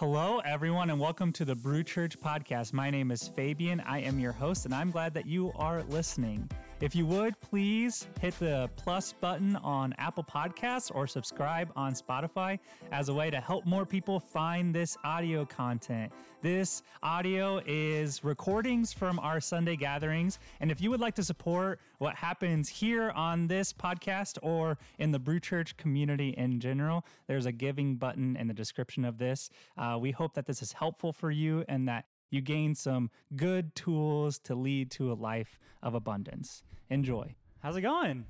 Hello, everyone, and welcome to the Brew Church podcast. My name is Fabian. I am your host, and I'm glad that you are listening. If you would, please hit the plus button on Apple Podcasts or subscribe on Spotify as a way to help more people find this audio content. This audio is recordings from our Sunday gatherings. And if you would like to support what happens here on this podcast or in the Brew Church community in general, there's a giving button in the description of this. Uh, we hope that this is helpful for you and that you gain some good tools to lead to a life of abundance. Enjoy. How's it going?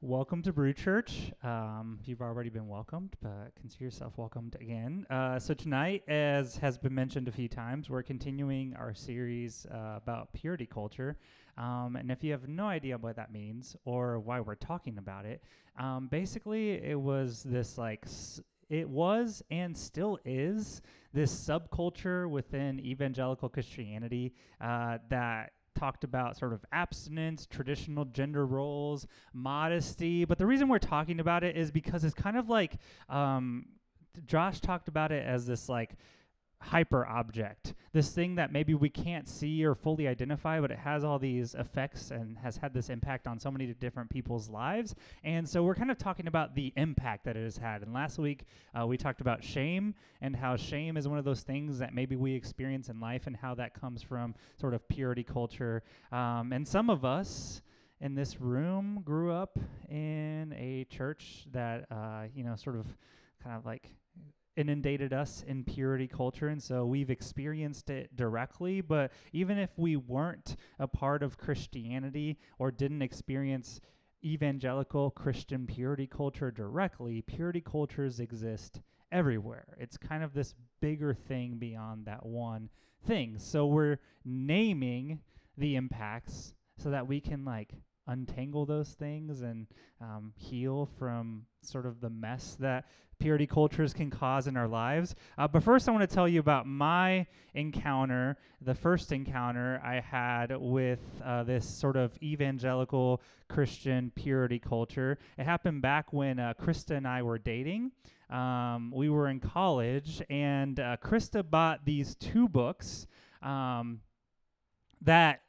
Welcome to Brew Church. Um, you've already been welcomed, but consider yourself welcomed again. Uh, so, tonight, as has been mentioned a few times, we're continuing our series uh, about purity culture. Um, and if you have no idea what that means or why we're talking about it, um, basically, it was this like s- it was and still is this subculture within evangelical Christianity uh, that talked about sort of abstinence, traditional gender roles, modesty. But the reason we're talking about it is because it's kind of like um, Josh talked about it as this like hyper object, this thing that maybe we can't see or fully identify, but it has all these effects and has had this impact on so many different people's lives. And so we're kind of talking about the impact that it has had. And last week uh, we talked about shame and how shame is one of those things that maybe we experience in life and how that comes from sort of purity culture. Um, and some of us, in this room grew up in a church that uh, you know sort of kind of like inundated us in purity culture and so we've experienced it directly. But even if we weren't a part of christianity or didn't experience evangelical christian purity culture directly purity cultures exist everywhere. It's kind of this bigger thing beyond that one thing. So we're naming the impacts so that we can like untangle those things and um, heal from sort of the mess that purity cultures can cause in our lives. Uh, but first, I want to tell you about my encounter, the first encounter I had with uh, this sort of evangelical Christian purity culture. It happened back when uh, Krista and I were dating. Um, we were in college, and uh, Krista bought these two books um, that,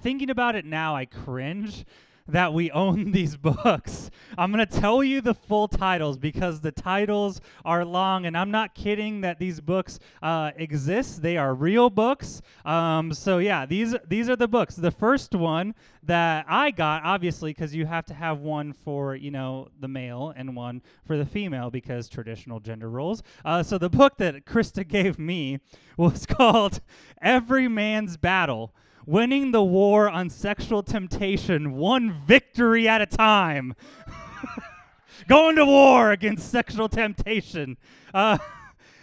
thinking about it now, I cringe that we own these books. I'm going to tell you the full titles because the titles are long, and I'm not kidding that these books uh, exist. They are real books. Um, so yeah, these these are the books. The first one that I got, obviously, because you have to have one for you know the male and one for the female because traditional gender roles. Uh, so the book that Krista gave me was called Every Man's Battle winning the war on sexual temptation one victory at a time. Going to war against sexual temptation. Uh,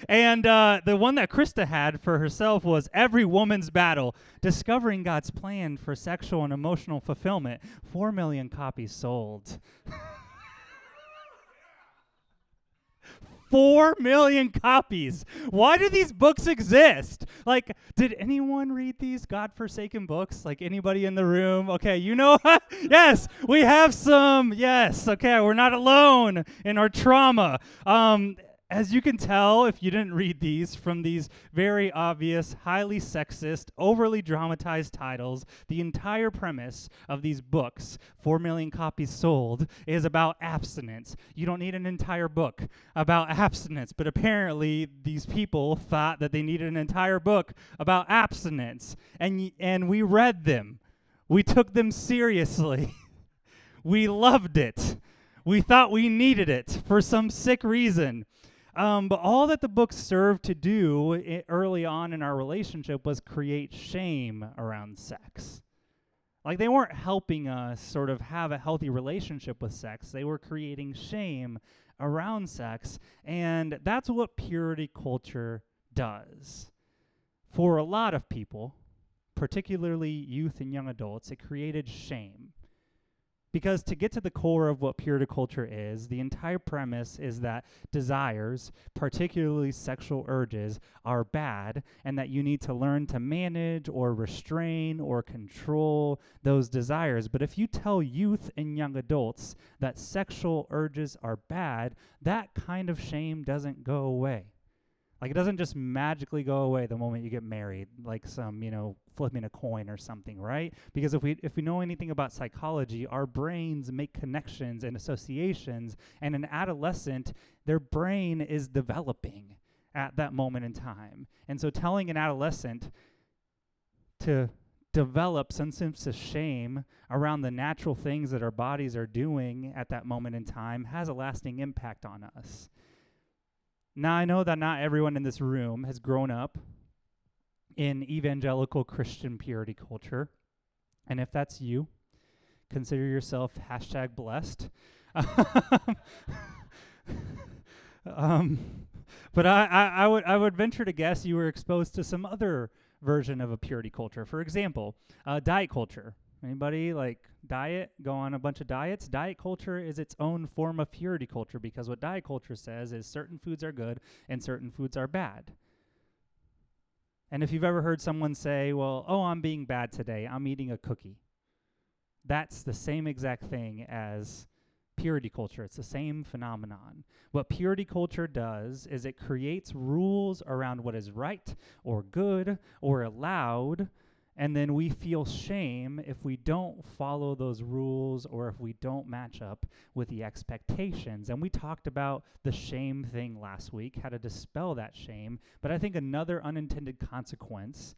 and uh, the one that Krista had for herself was Every Woman's Battle Discovering God's Plan for Sexual and Emotional Fulfillment. Four million copies sold. Four million copies. Why do these books exist? Like, did anyone read these God-forsaken books? Like anybody in the room? Okay, you know, yes, we have some. Yes, okay, we're not alone in our trauma. Um, as you can tell, if you didn't read these from these very obvious, highly sexist, overly dramatized titles, the entire premise of these books, 4 million copies sold, is about abstinence. You don't need an entire book about abstinence, but apparently these people thought that they needed an entire book about abstinence. And, and we read them, we took them seriously, we loved it. We thought we needed it for some sick reason. Um, but all that the book served to do early on in our relationship was create shame around sex. Like they weren't helping us sort of have a healthy relationship with sex, they were creating shame around sex. And that's what purity culture does. For a lot of people, particularly youth and young adults, it created shame. Because to get to the core of what purity culture is, the entire premise is that desires, particularly sexual urges, are bad and that you need to learn to manage or restrain or control those desires. But if you tell youth and young adults that sexual urges are bad, that kind of shame doesn't go away. Like it doesn't just magically go away the moment you get married, like some, you know, flipping a coin or something, right? Because if we if we know anything about psychology, our brains make connections and associations, and an adolescent, their brain is developing at that moment in time. And so telling an adolescent to develop some sense of shame around the natural things that our bodies are doing at that moment in time has a lasting impact on us. Now, I know that not everyone in this room has grown up in evangelical Christian purity culture. And if that's you, consider yourself hashtag blessed. um, but I, I, I, would I would venture to guess you were exposed to some other version of a purity culture. For example, uh, diet culture. Anybody like diet? Go on a bunch of diets. Diet culture is its own form of purity culture because what diet culture says is certain foods are good and certain foods are bad. And if you've ever heard someone say, well, oh, I'm being bad today, I'm eating a cookie, that's the same exact thing as purity culture. It's the same phenomenon. What purity culture does is it creates rules around what is right or good or allowed and then we feel shame if we don't follow those rules or if we don't match up with the expectations. And we talked about the shame thing last week, how to dispel that shame. But I think another unintended consequence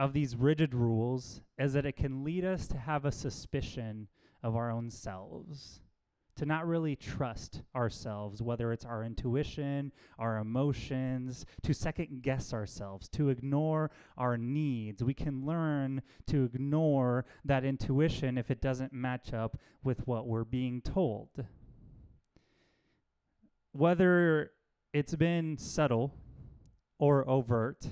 of these rigid rules is that it can lead us to have a suspicion of our own selves to not really trust ourselves, whether it's our intuition, our emotions, to second guess ourselves, to ignore our needs. We can learn to ignore that intuition if it doesn't match up with what we're being told. Whether it's been subtle or overt,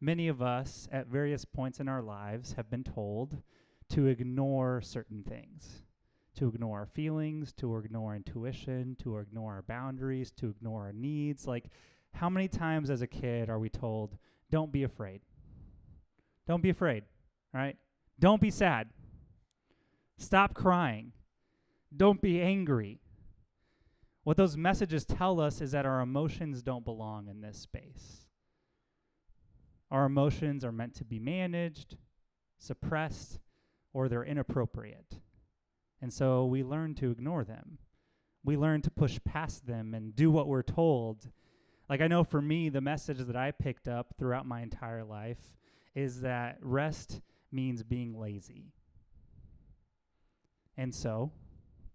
many of us at various points in our lives have been told to ignore certain things to ignore our feelings, to ignore intuition, to ignore our boundaries, to ignore our needs. Like, how many times as a kid are we told, don't be afraid? Don't be afraid, right? Don't be sad. Stop crying. Don't be angry. What those messages tell us is that our emotions don't belong in this space. Our emotions are meant to be managed, suppressed, or they're inappropriate. And so we learn to ignore them. We learn to push past them and do what we're told. Like, I know for me, the message that I picked up throughout my entire life is that rest means being lazy. And so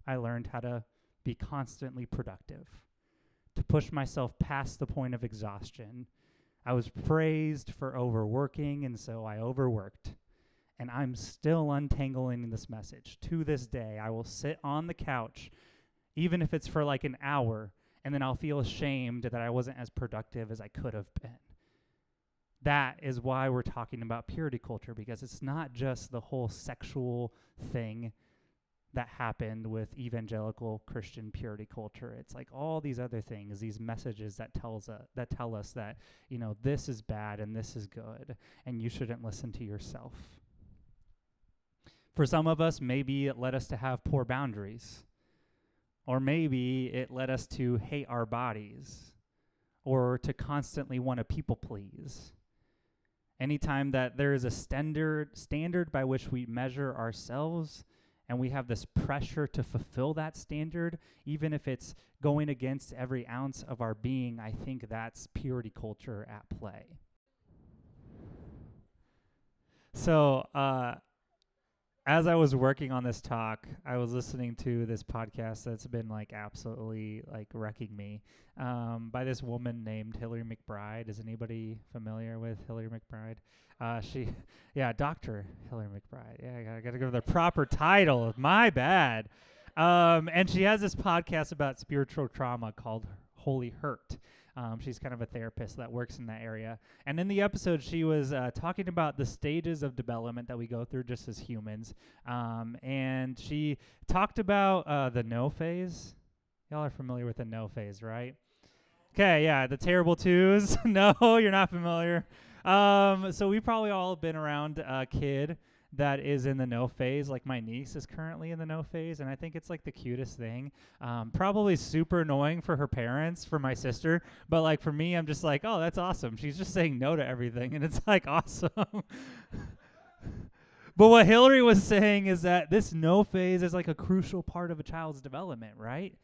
I learned how to be constantly productive, to push myself past the point of exhaustion. I was praised for overworking, and so I overworked and I'm still untangling this message. To this day, I will sit on the couch, even if it's for like an hour, and then I'll feel ashamed that I wasn't as productive as I could have been. That is why we're talking about purity culture, because it's not just the whole sexual thing that happened with evangelical Christian purity culture. It's like all these other things, these messages that tells uh, that tell us that, you know, this is bad and this is good and you shouldn't listen to yourself. For some of us, maybe it led us to have poor boundaries. Or maybe it led us to hate our bodies or to constantly want to people please. Anytime that there is a standard standard by which we measure ourselves and we have this pressure to fulfill that standard, even if it's going against every ounce of our being, I think that's purity culture at play. So, uh, as I was working on this talk, I was listening to this podcast that's been like absolutely like wrecking me um, by this woman named Hillary McBride. Is anybody familiar with Hillary McBride? Uh, she, yeah, Doctor Hillary McBride. Yeah, I got to give her the proper title. My bad. Um, and she has this podcast about spiritual trauma called Holy Hurt. Um, she's kind of a therapist that works in that area. And in the episode, she was uh, talking about the stages of development that we go through just as humans. Um, and she talked about uh, the no phase. Y'all are familiar with the no phase, right? Okay, yeah, the terrible twos. no, you're not familiar. Um, so we probably all been around a kid that is in the no phase. Like my niece is currently in the no phase, and I think it's like the cutest thing. Um, probably super annoying for her parents, for my sister, but like for me, I'm just like, oh, that's awesome. She's just saying no to everything, and it's like awesome. but what Hillary was saying is that this no phase is like a crucial part of a child's development, right?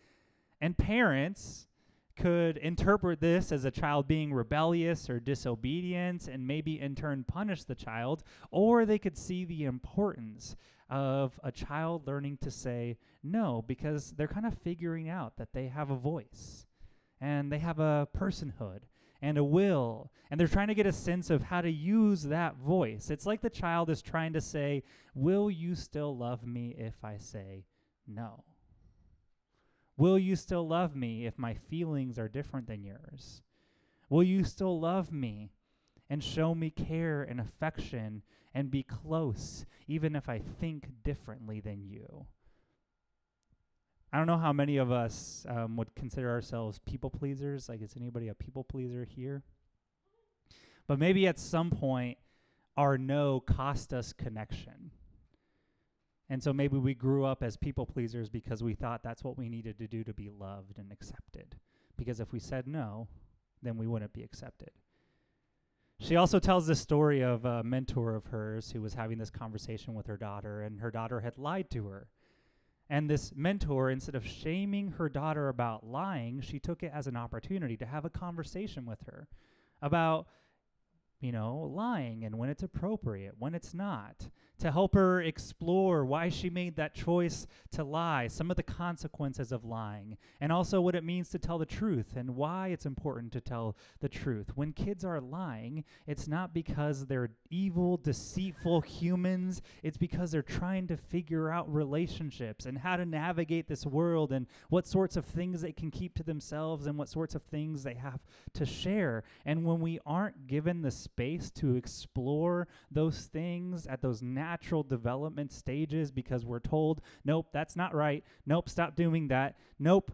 And parents could interpret this as a child being rebellious or disobedient and maybe in turn punish the child, or they could see the importance of a child learning to say no because they're kind of figuring out that they have a voice and they have a personhood and a will, and they're trying to get a sense of how to use that voice. It's like the child is trying to say, Will you still love me if I say no? Will you still love me if my feelings are different than yours? Will you still love me and show me care and affection and be close, even if I think differently than you? I don't know how many of us um, would consider ourselves people pleasers. Like, is anybody a people pleaser here? But maybe at some point, our no cost us connection. And so maybe we grew up as people pleasers because we thought that's what we needed to do to be loved and accepted. Because if we said no, then we wouldn't be accepted. She also tells the story of a mentor of hers who was having this conversation with her daughter, and her daughter had lied to her. And this mentor, instead of shaming her daughter about lying, she took it as an opportunity to have a conversation with her about, you know, lying and when it's appropriate, when it's not, to help her explore why she made that choice to lie, some of the consequences of lying, and also what it means to tell the truth and why it's important to tell the truth. When kids are lying, it's not because they're evil, deceitful humans, it's because they're trying to figure out relationships and how to navigate this world and what sorts of things they can keep to themselves and what sorts of things they have to share. And when we aren't given the space to explore those things at those natural development stages because we're told, nope, that's not right. Nope, stop doing that. Nope,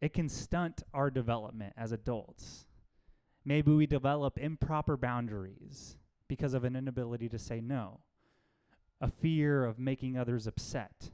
it can stunt our development as adults. Maybe we develop improper boundaries because of an inability to say no, a fear of making others upset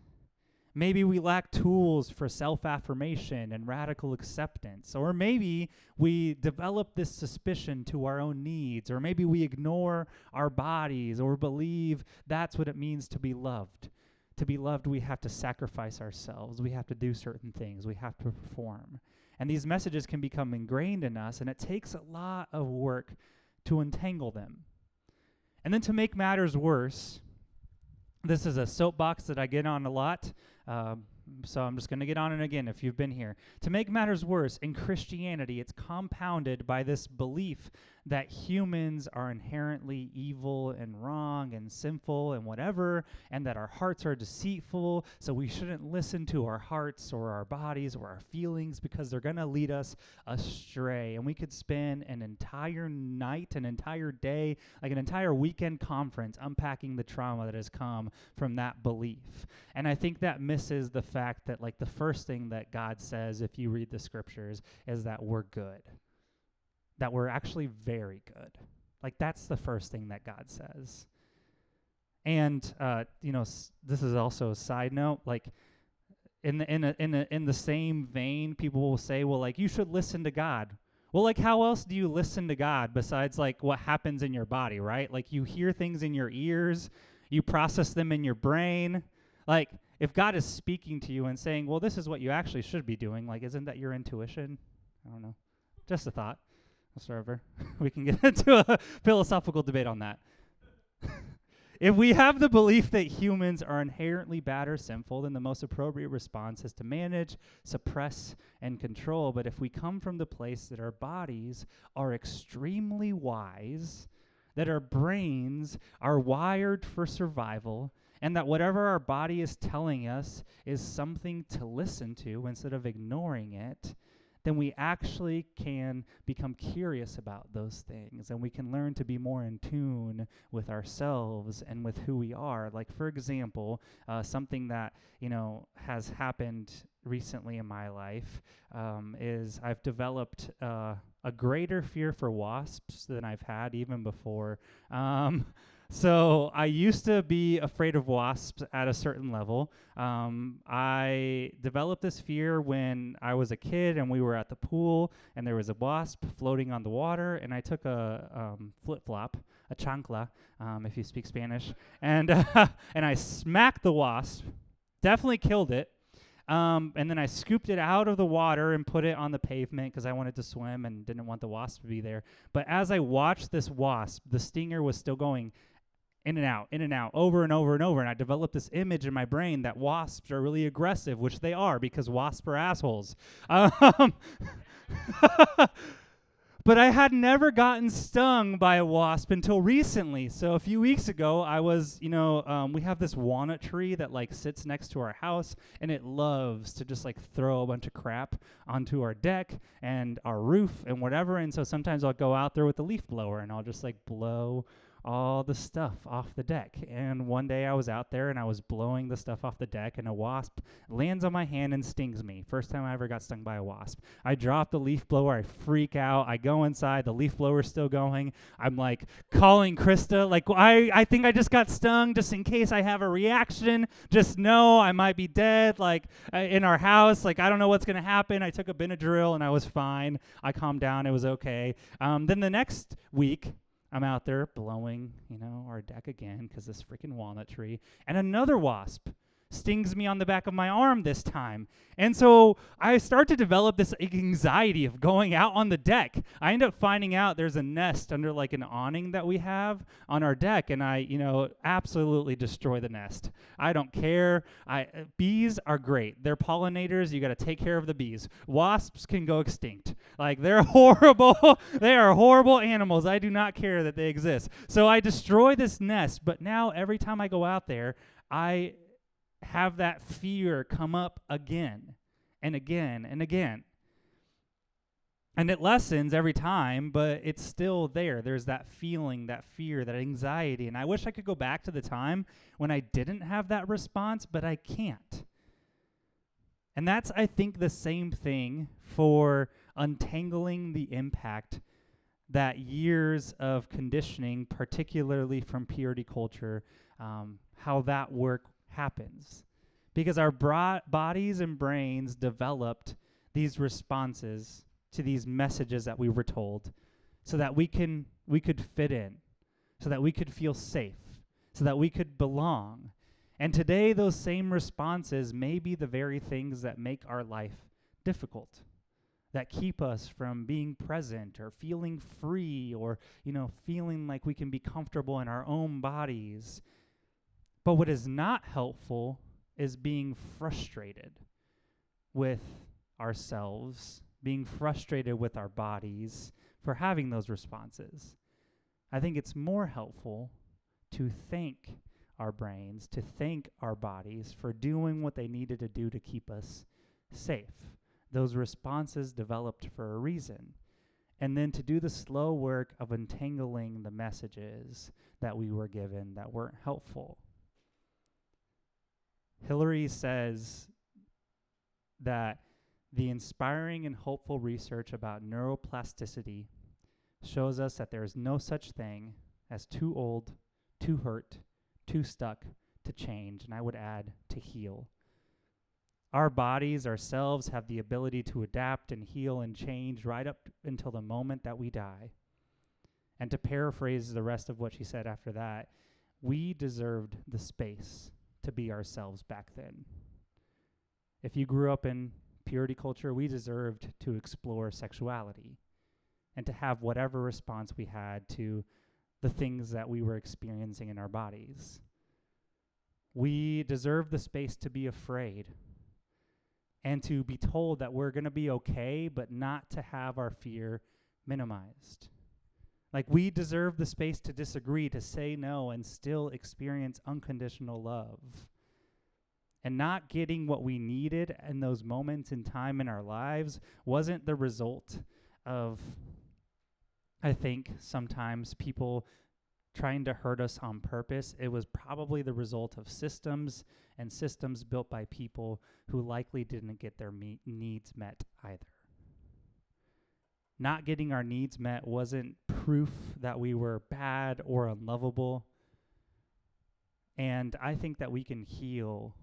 Maybe we lack tools for self affirmation and radical acceptance. Or maybe we develop this suspicion to our own needs. Or maybe we ignore our bodies or believe that's what it means to be loved. To be loved, we have to sacrifice ourselves. We have to do certain things. We have to perform. And these messages can become ingrained in us, and it takes a lot of work to untangle them. And then to make matters worse, this is a soapbox that I get on a lot. Um, so I'm just going to get on it again if you've been here. To make matters worse, in Christianity, it's compounded by this belief that humans are inherently evil and wrong and sinful and whatever, and that our hearts are deceitful, so we shouldn't listen to our hearts or our bodies or our feelings because they're going to lead us astray. And we could spend an entire night, an entire day, like an entire weekend conference unpacking the trauma that has come from that belief. And I think that misses the fact that, like, the first thing that God says if you read the scriptures is that we're good that we're actually very good. Like that's the first thing that God says. And uh, you know, s- this is also a side note. Like in the in a, in a, in the same vein, people will say, "Well, like you should listen to God." Well, like how else do you listen to God besides like what happens in your body, right? Like you hear things in your ears, you process them in your brain. Like if God is speaking to you and saying, "Well, this is what you actually should be doing," like isn't that your intuition? I don't know. Just a thought server. we can get into a philosophical debate on that. if we have the belief that humans are inherently bad or sinful, then the most appropriate response is to manage, suppress, and control. But if we come from the place that our bodies are extremely wise, that our brains are wired for survival, and that whatever our body is telling us is something to listen to instead of ignoring it, then we actually can become curious about those things and we can learn to be more in tune with ourselves and with who we are. Like, for example, uh, something that, you know, has happened recently in my life um, is I've developed uh, a greater fear for wasps than I've had even before. Um, so I used to be afraid of wasps at a certain level. Um, I developed this fear when I was a kid and we were at the pool and there was a wasp floating on the water, and I took a um, flip flop, a chancla, um, if you speak Spanish, and uh, and I smacked the wasp. Definitely killed it. Um, and then I scooped it out of the water and put it on the pavement because I wanted to swim and didn't want the wasp to be there. But as I watched this wasp, the stinger was still going in and out, in and out, over and over and over. And I developed this image in my brain that wasps are really aggressive, which they are because wasps are assholes. Um, but I had never gotten stung by a wasp until recently. So a few weeks ago, I was, you know, um, we have this walnut tree that like sits next to our house, and it loves to just like throw a bunch of crap onto our deck and our roof and whatever. And so sometimes I'll go out there with the leaf blower and I'll just like blow all the stuff off the deck. And one day I was out there and I was blowing the stuff off the deck, and a wasp lands on my hand and stings me. First time I ever got stung by a wasp. I drop the leaf blower, I freak out. I go inside, the leaf blower's still going. I'm like calling Krista, like, I, I think I just got stung just in case I have a reaction. Just know I might be dead, like uh, in our house. Like, I don't know what's to happen. I took a Benadryl and I was fine. I calmed down, it was okay. Um, then the next week, I'm out there blowing, you know, our deck again because this freaking walnut tree, and another wasp stings me on the back of my arm this time. And so I start to develop this anxiety of going out on the deck. I end up finding out there's a nest under like an awning that we have on our deck and I, you know, absolutely destroy the nest. I don't care. I uh, bees are great. They're pollinators. You got to take care of the bees. Wasps can go extinct. Like they're horrible. they are horrible animals. I do not care that they exist. So I destroy this nest, but now every time I go out there, I have that fear come up again and again and again. And it lessens every time, but it's still there. There's that feeling, that fear, that anxiety. And I wish I could go back to the time when I didn't have that response, but I can't. And that's, I think, the same thing for untangling the impact that years of conditioning, particularly from purity culture, um, how that work happens. Because our bro- bodies and brains developed these responses to these messages that we were told so that we can we could fit in so that we could feel safe so that we could belong. And today those same responses may be the very things that make our life difficult that keep us from being present or feeling free or you know feeling like we can be comfortable in our own bodies but what is not helpful is being frustrated with ourselves, being frustrated with our bodies for having those responses. I think it's more helpful to thank our brains, to thank our bodies for doing what they needed to do to keep us safe. Those responses developed for a reason. And then to do the slow work of untangling the messages that we were given that weren't helpful. Hillary says that the inspiring and hopeful research about neuroplasticity shows us that there is no such thing as too old, too hurt, too stuck to change, and I would add to heal. Our bodies, ourselves, have the ability to adapt and heal and change right up until the moment that we die. And to paraphrase the rest of what she said after that, we deserved the space to be ourselves back then. If you grew up in purity culture, we deserved to explore sexuality and to have whatever response we had to the things that we were experiencing in our bodies. We deserve the space to be afraid and to be told that we're going to be okay, but not to have our fear minimized. Like, we deserve the space to disagree, to say no, and still experience unconditional love. And not getting what we needed in those moments in time in our lives wasn't the result of, I think, sometimes people trying to hurt us on purpose. It was probably the result of systems and systems built by people who likely didn't get their me- needs met either not getting our needs met wasn't proof that we were bad or unlovable. And I think that we can heal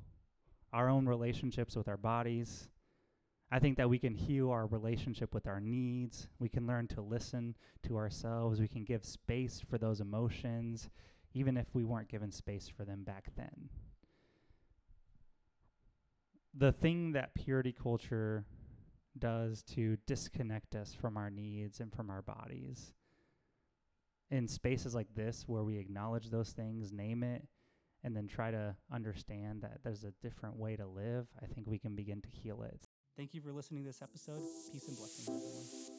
our own relationships with our bodies. I think that we can heal our relationship with our needs. We can learn to listen to ourselves. We can give space for those emotions, even if we weren't given space for them back then. The thing that purity culture does to disconnect us from our needs and from our bodies in spaces like this where we acknowledge those things, name it, and then try to understand that there's a different way to live, I think we can begin to heal it. Thank you for listening to this episode. Peace and blessings, everyone.